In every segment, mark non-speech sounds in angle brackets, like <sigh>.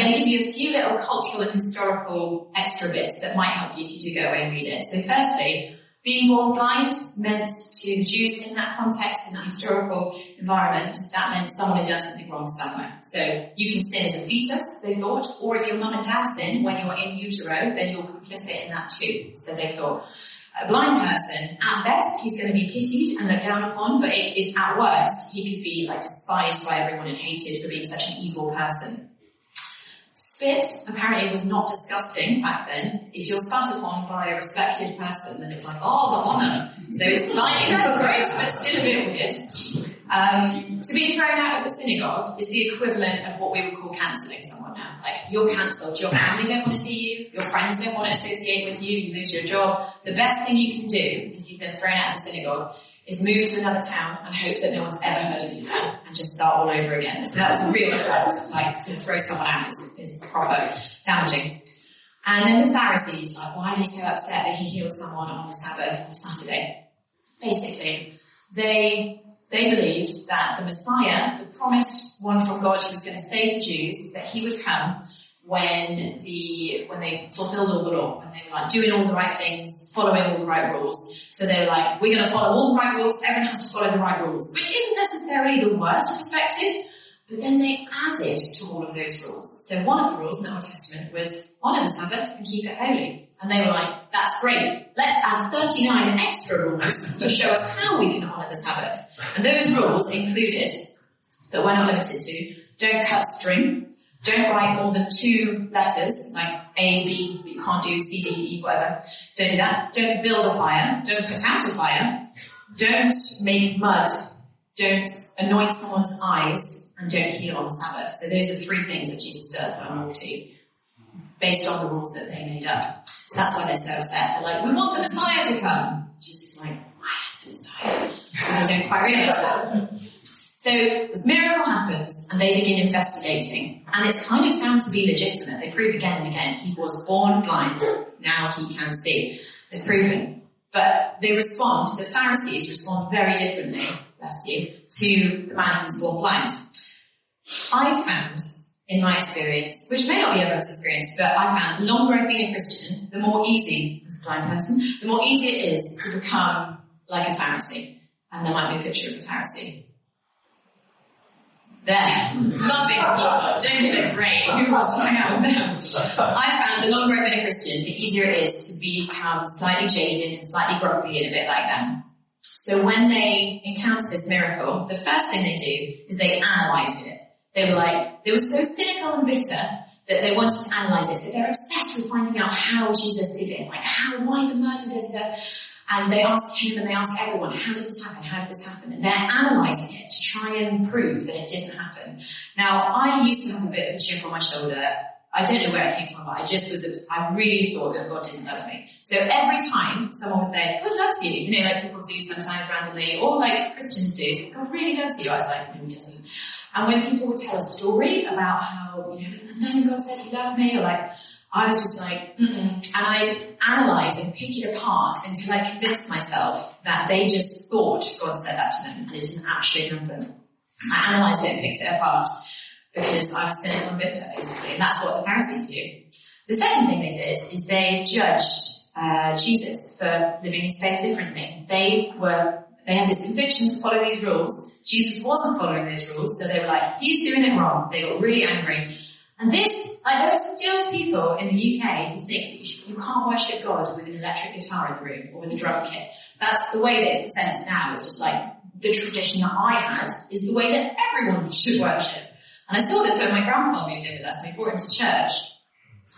Going to give you a few little cultural and historical extra bits that might help you if you do go away and read it. So firstly, being born blind meant to Jews in that context, in that historical environment, that meant someone had done something wrong somewhere. So you can sin as a fetus, they thought, or if your mum and dad sin when you're in utero, then you're complicit in that too. So they thought, a blind person, at best, he's going to be pitied and looked down upon, but if, if at worst, he could be like despised by everyone and hated for being such an evil person. Spit apparently was not disgusting back then. If you're spat upon by a respected person, then it's like, oh, the honour. So it's slightly less gross, but still a bit weird. Um, to be thrown out of the synagogue is the equivalent of what we would call cancelling someone now. Like, you're cancelled. Your family don't want to see you. Your friends don't want to associate with you. You lose your job. The best thing you can do if you've been thrown out of the synagogue is move to another town and hope that no one's ever heard of you and just start all over again. So that's a real. Like, to throw someone out is, is proper damaging. And then the Pharisees, like, why are they so upset that he healed someone on the Sabbath on Saturday? Basically, they they believed that the Messiah, the promised one from God who was going to save the Jews, that he would come when the, when they fulfilled all the law, and they were like doing all the right things, following all the right rules. So they were like, we're going to follow all the right rules, everyone has to follow the right rules, which isn't necessarily the worst perspective, but then they added to all of those rules. So one of the rules in the Old Testament was honor the Sabbath and keep it holy. And they were like, that's great. Let's add 39 extra rules to show us how we can honor the Sabbath. And those rules included, but we're not limited to, don't cut string, don't write more than two letters, like A, B, you can't do C, D, E, whatever. Don't do that. Don't build a fire. Don't put out a fire. Don't make mud. Don't anoint someone's eyes and don't heal on the Sabbath. So those are three things that Jesus does that are naughty based on the rules that they made up. So that's why they're so upset. They're like, we want the Messiah to come. Jesus is like, why the Messiah? Don't quite realize that. So this miracle happens and they begin investigating and it's kind of found to be legitimate. They prove again and again he was born blind, now he can see. It's proven. But they respond, the Pharisees respond very differently, bless you, to the man who's born blind. I found in my experience, which may not be everyone's experience, but I found the longer I've been a Christian, the more easy, as a blind person, the more easy it is to become like a Pharisee. And there might be a picture of a Pharisee. There. Loving people. Don't give it great. Who wants to hang out with them? I found the longer I've been a Christian, the easier it is to become slightly jaded and slightly grumpy and a bit like them. So when they encounter this miracle, the first thing they do is they analyze it. They were like, they were so cynical and bitter that they wanted to analyze it. So they're obsessed with finding out how Jesus did it. Like how, why the murder, da, da, da. And they asked him and they asked everyone, how did this happen? How did this happen? And they're analyzing try and prove that it didn't happen. Now, I used to have a bit of a chip on my shoulder. I don't know where it came from, but I just was, I really thought that God didn't love me. So every time someone would say, God loves you, you know, like people do sometimes randomly, or like Christians do, God really loves you. I was like, no, he doesn't. And when people would tell a story about how, you know, and then God said he loved me, or like, I was just like, Mm-mm. and I'd analyze and pick it apart until I convinced myself that they just thought God said that to them and it didn't actually happen. I analyzed it and picked it apart because I was cynical and bitter basically, and that's what the Pharisees do. The second thing they did is they judged uh, Jesus for living his faith differently. They were they had this conviction to follow these rules. Jesus wasn't following those rules, so they were like, he's doing it wrong. They got really angry. And this, there are still people in the UK who think you, can't worship God with an electric guitar in the room or with a drum kit. That's the way that it presents now. It's just like the tradition that I had is the way that everyone should worship. And I saw this when my grandpa moved in with us we brought him to church.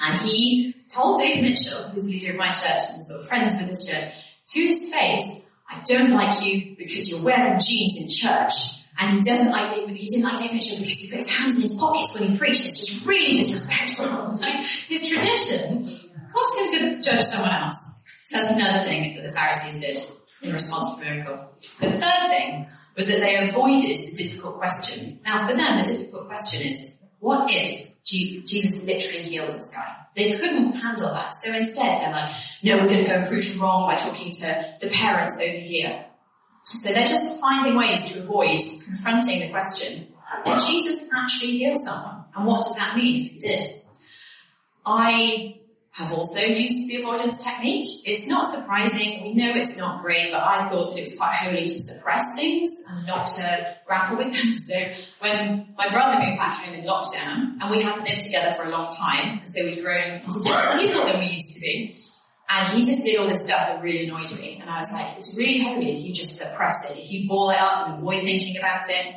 And he told Dave Mitchell, who's the leader of my church and sort of friends with his church, to his face, I don't like you because you're wearing jeans in church. And he doesn't like David, he didn't like David Mitchell because he put his hands in his pockets when he preached. It's just really disrespectful. like, <laughs> his tradition caused him to judge someone else. So that's another thing that the Pharisees did in response to miracle. The third thing was that they avoided the difficult question. Now for them, the difficult question is, what if Jesus literally healed this guy? They couldn't handle that. So instead they're like, no, we're going to go prove him wrong by talking to the parents over here. So they're just finding ways to avoid confronting the question, did Jesus actually heal someone? And what does that mean if he did? I have also used the avoidance technique. It's not surprising. We know it's not great, but I thought that it was quite holy to suppress things and not to grapple with them. <laughs> So when my brother moved back home in lockdown and we hadn't lived together for a long time, and so we'd grown into different people than we used to be. And he just did all this stuff that really annoyed me. And I was like, it's really holy if you just suppress it. If you ball it up and avoid thinking about it,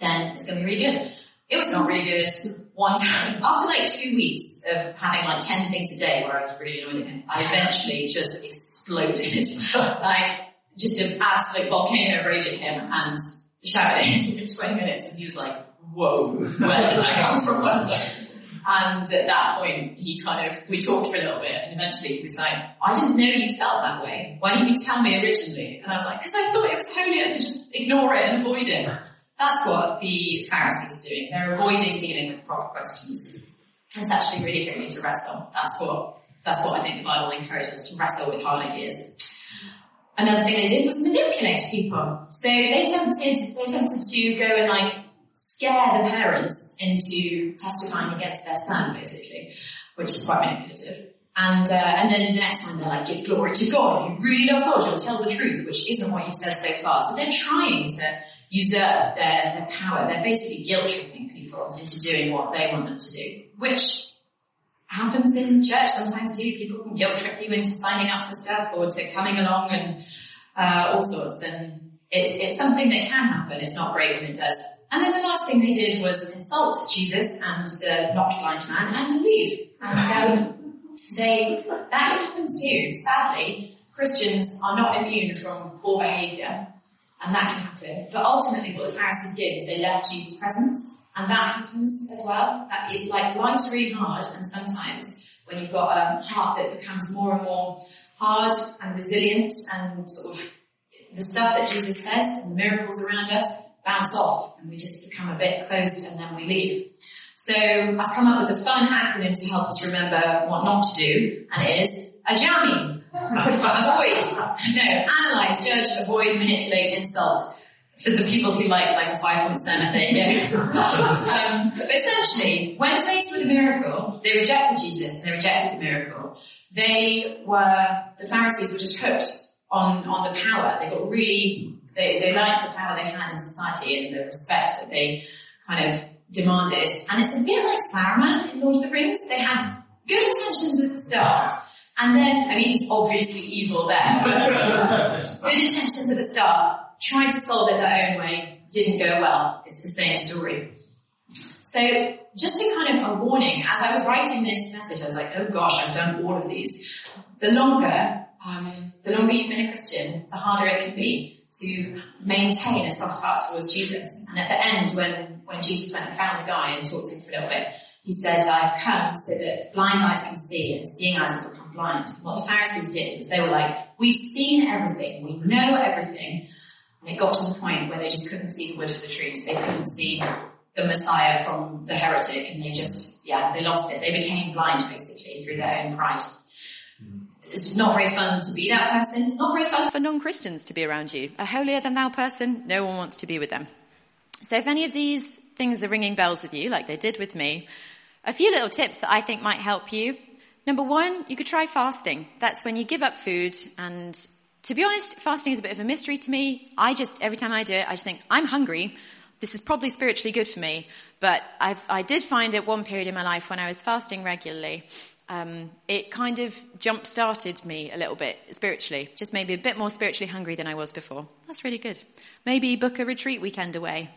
then it's going to be really good. It was not really good one time. <laughs> After like two weeks of having like 10 things a day where I was really annoyed at him, I eventually just exploded. <laughs> like, just an absolute volcano rage at him and shouted <laughs> for 20 minutes and he was like, whoa, where did that come from? And at that point, he kind of, we talked for a little bit and eventually he was like, I didn't know you felt that way. Why didn't you tell me originally? And I was like, because I thought it was holier to just ignore it and avoid it. That's what the Pharisees are doing. They're avoiding dealing with proper questions. It's actually really holy to wrestle. That's what, that's what I think the Bible encourages, to wrestle with hard ideas. Another thing they did was manipulate people. So they tempted, they tempted to go and like scare the parents into testifying against their son, basically, which is quite manipulative. And uh, and then the next time they're like, give glory to God. If you really love God, you'll tell the truth, which isn't what you've said so far. So they're trying to usurp their, their power. They're basically guilt tripping people into doing what they want them to do, which happens in church sometimes too. People can guilt trip you into signing up for stuff or to coming along and uh, all sorts. And it, it's something that can happen. It's not great when it does. And then the last thing they did was insult Jesus and the not blind man and leave. And um, they that happens too. Sadly, Christians are not immune from poor behaviour and that can happen. But ultimately what the Pharisees did is they left Jesus' presence, and that happens as well. That it, like life's really hard, and sometimes when you've got a heart that becomes more and more hard and resilient, and sort of the stuff that Jesus says the miracles around us bounce off, and we just become a bit closed, and then we leave. So I've come up with a fun acronym to help us remember what not to do, and it is a jammy <laughs> avoid, no, analyze, judge, avoid, manipulate, insult. For the people who like like a five point seven, there you go. um, but essentially, when faced with a miracle, they rejected Jesus, and they rejected the miracle. They were, the Pharisees were just hooked on, on the power. They got really, they, they liked the power they had in society and the respect that they kind of demanded. And it's a bit like Saruman in Lord of the Rings. They had good intentions at the start, and then, I mean, he's obviously evil there, but <laughs> good intentions at the start, tried to solve it their own way, didn't go well. It's the same story. So just a kind of a warning, as I was writing this message, I was like, oh gosh, I've done all of these. The longer, um, the longer you've been a Christian, the harder it can be to maintain a soft heart towards Jesus. And at the end, when, when Jesus went and found the guy and talked to him for a little bit, he said, I've come so that blind eyes can see and seeing eyes will become blind. What the Pharisees did was they were like, we've seen everything, we know everything. And it got to the point where they just couldn't see the wood for the trees. They couldn't see the Messiah from the heretic and they just, yeah, they lost it. They became blind basically through their own pride. It's not very fun to be that person. It's not very fun for non-Christians to be around you. A holier than thou person, no one wants to be with them. So if any of these things are ringing bells with you, like they did with me, a few little tips that I think might help you Number one, you could try fasting. That's when you give up food and to be honest, fasting is a bit of a mystery to me. I just, every time I do it, I just think, I'm hungry. This is probably spiritually good for me. But I've, I did find at one period in my life when I was fasting regularly, um, it kind of jump started me a little bit spiritually. Just made me a bit more spiritually hungry than I was before. That's really good. Maybe book a retreat weekend away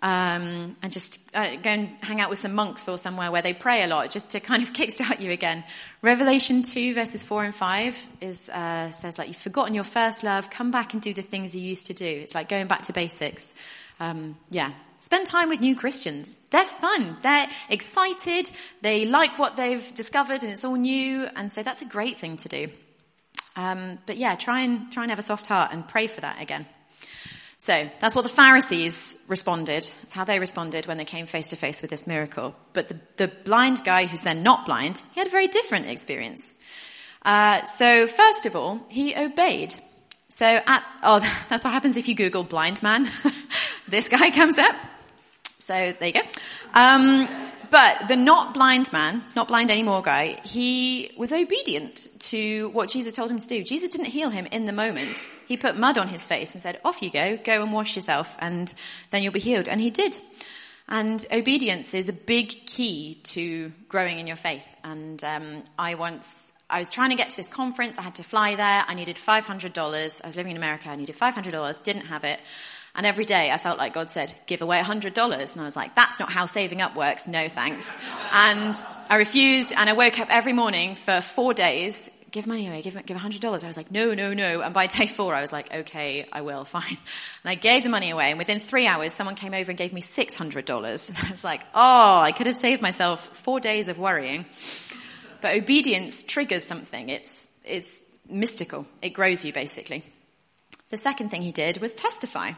um, and just uh, go and hang out with some monks or somewhere where they pray a lot, just to kind of <laughs> kickstart you again. Revelation two verses four and five is uh, says like you've forgotten your first love, come back and do the things you used to do. It's like going back to basics. Um, yeah, spend time with new Christians. They're fun. They're excited. They like what they've discovered, and it's all new. And so that's a great thing to do. Um, but yeah, try and try and have a soft heart and pray for that again. So that's what the Pharisees responded. That's how they responded when they came face to face with this miracle. But the, the blind guy who's then not blind, he had a very different experience. Uh, so first of all, he obeyed. So at, oh, <laughs> that's what happens if you Google blind man. <laughs> this guy comes up. So there you go. Um, but the not blind man, not blind anymore guy, he was obedient to what Jesus told him to do. Jesus didn't heal him in the moment. He put mud on his face and said, off you go, go and wash yourself and then you'll be healed. And he did. And obedience is a big key to growing in your faith. And um, I once, I was trying to get to this conference. I had to fly there. I needed $500. I was living in America. I needed $500. Didn't have it. And every day I felt like God said, give away $100. And I was like, that's not how saving up works. No thanks. And I refused and I woke up every morning for four days give money away, give, give $100. I was like, no, no, no. And by day four, I was like, okay, I will, <laughs> fine. And I gave the money away. And within three hours, someone came over and gave me $600. And <laughs> I was like, oh, I could have saved myself four days of worrying. But obedience triggers something. It's, it's mystical. It grows you, basically. The second thing he did was testify.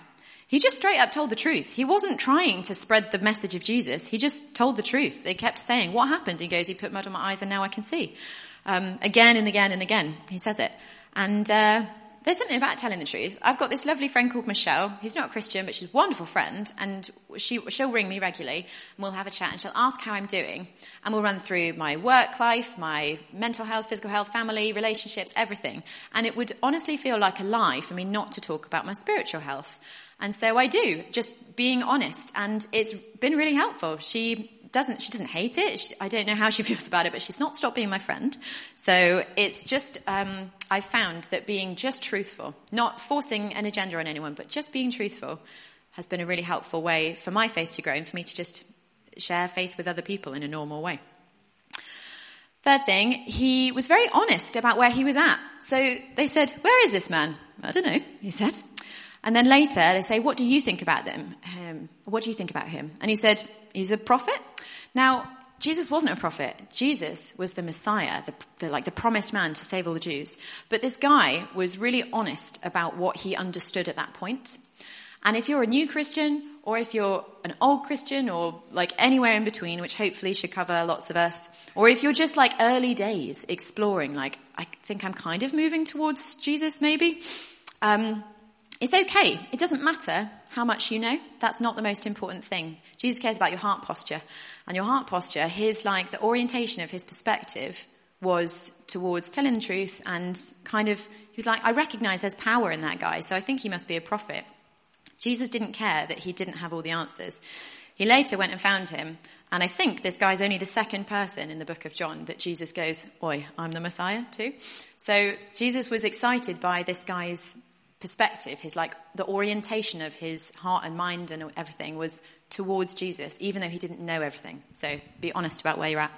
He just straight up told the truth. He wasn't trying to spread the message of Jesus. He just told the truth. They kept saying, what happened? He goes, he put mud on my eyes and now I can see. Um, again and again and again, he says it. And uh, there's something about telling the truth. I've got this lovely friend called Michelle, who's not a Christian, but she's a wonderful friend, and she, she'll ring me regularly, and we'll have a chat, and she'll ask how I'm doing, and we'll run through my work life, my mental health, physical health, family, relationships, everything. And it would honestly feel like a lie for me not to talk about my spiritual health. And so I do, just being honest, and it's been really helpful. She doesn't, she doesn't hate it. She, I don't know how she <laughs> feels about it, but she's not stopped being my friend. So it's just, um, I found that being just truthful, not forcing an agenda on anyone, but just being truthful has been a really helpful way for my faith to grow and for me to just share faith with other people in a normal way. Third thing, he was very honest about where he was at. So they said, where is this man? I don't know, he said. And then later they say, what do you think about them? Um, what do you think about him? And he said, he's a prophet. Now, Jesus wasn't a prophet. Jesus was the Messiah, the, the, like the promised man to save all the Jews. But this guy was really honest about what he understood at that point. And if you're a new Christian, or if you're an old Christian, or like anywhere in between, which hopefully should cover lots of us, or if you're just like early days exploring, like I think I'm kind of moving towards Jesus, maybe. Um, it's okay. It doesn't matter how much you know. That's not the most important thing. Jesus cares about your heart posture. And your heart posture, his like the orientation of his perspective was towards telling the truth and kind of, he was like, I recognize there's power in that guy, so I think he must be a prophet. Jesus didn't care that he didn't have all the answers. He later went and found him, and I think this guy's only the second person in the book of John that Jesus goes, Oi, I'm the Messiah too. So Jesus was excited by this guy's perspective, his like the orientation of his heart and mind and everything was towards Jesus, even though he didn't know everything. So be honest about where you're at.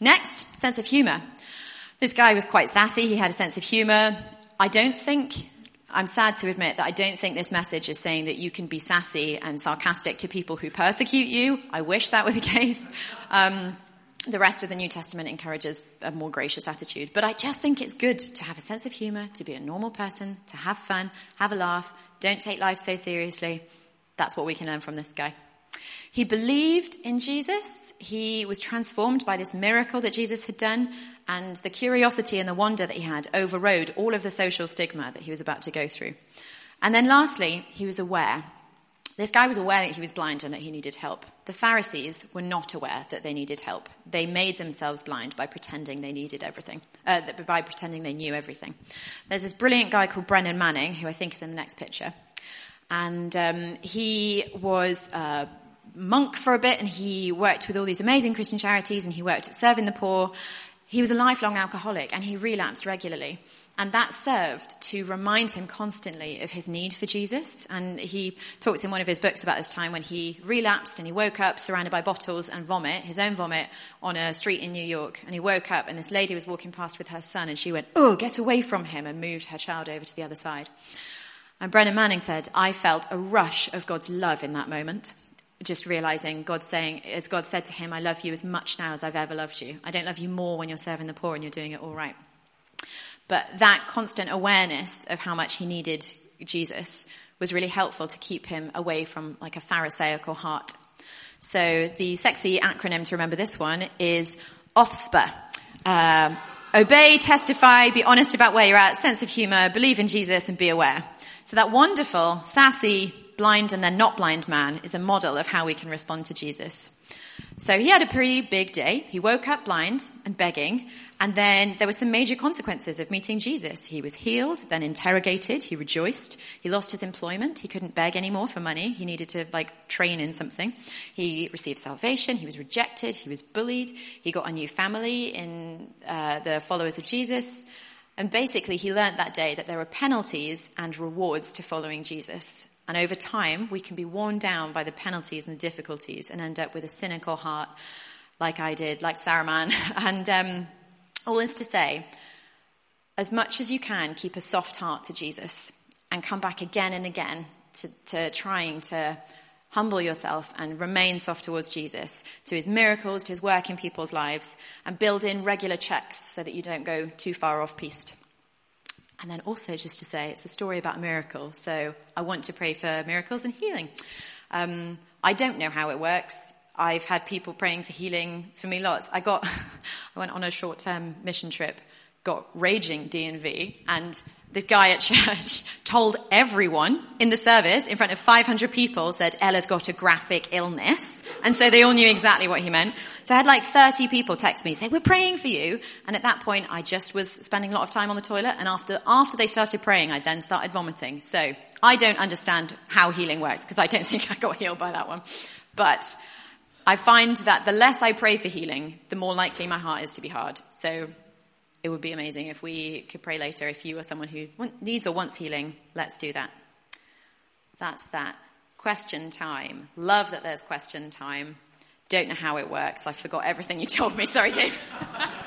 Next, sense of humor. This guy was quite sassy. He had a sense of humor. I don't think, I'm sad to admit that I don't think this message is saying that you can be sassy and sarcastic to people who persecute you. I wish that were the <laughs> case. Um, the rest of the New Testament encourages a more gracious attitude. But I just think it's good to have a sense of humor, to be a normal person, to have fun, have a laugh, don't take life so seriously. That's what we can learn from this guy. He believed in Jesus. He was transformed by this miracle that Jesus had done. And the curiosity and the wonder that he had overrode all of the social stigma that he was about to go through. And then lastly, he was aware this guy was aware that he was blind and that he needed help. The Pharisees were not aware that they needed help. They made themselves blind by pretending they needed everything, uh, by pretending they knew everything. There's this brilliant guy called Brennan Manning, who I think is in the next picture. And um, he was a monk for a bit and he worked with all these amazing Christian charities and he worked at serving the poor. He was a lifelong alcoholic and he relapsed regularly. And that served to remind him constantly of his need for Jesus. And he talks in one of his books about this time when he relapsed and he woke up surrounded by bottles and vomit, his own vomit, on a street in New York. And he woke up and this lady was walking past with her son and she went, oh, get away from him and moved her child over to the other side. And Brennan Manning said, I felt a rush of God's love in that moment. Just realizing God saying, as God said to him, I love you as much now as I've ever loved you. I don't love you more when you're serving the poor and you're doing it all right. But that constant awareness of how much he needed Jesus was really helpful to keep him away from like a pharisaical heart. So the sexy acronym to remember this one is OTHSPA. Um, obey, testify, be honest about where you're at, sense of humor, believe in Jesus and be aware. So that wonderful, sassy, blind and then not blind man is a model of how we can respond to Jesus. So he had a pretty big day. He woke up blind and begging, and then there were some major consequences of meeting Jesus. He was healed, then interrogated, he rejoiced. He lost his employment. He couldn't beg anymore for money. He needed to like train in something. He received salvation. He was rejected. He was bullied. He got a new family in uh, the followers of Jesus. And basically he learned that day that there are penalties and rewards to following Jesus. And over time, we can be worn down by the penalties and the difficulties and end up with a cynical heart like I did, like Saruman. <laughs> And um, all this to say, as much as you can, keep a soft heart to Jesus and come back again and again to, to trying to humble yourself and remain soft towards Jesus, to his miracles, to his work in people's lives, and build in regular checks so that you don't go too far off piste. And then also just to say, it's a story about a miracle. So I want to pray for miracles and healing. Um, I don't know how it works. I've had people praying for healing for me lots. I got, <laughs> I went on a short-term mission trip, got raging DNV, and this guy at <laughs> church told everyone in the service in front of 500 people said Ella's got a graphic illness. And so they all knew exactly what he meant. So I had like 30 people text me say, we're praying for you. And at that point, I just was spending a lot of time on the toilet. And after, after they started praying, I then started vomiting. So I don't understand how healing works because I don't <laughs> think I got healed by that one. But I find that the less I pray for healing, the more likely my heart is to be hard. So it would be amazing if we could pray later. If you are someone who needs or wants healing, let's do that. That's that. Question time. Love that there's question time. Don't know how it works. I forgot everything you told me. <laughs> Sorry, Dave. <laughs>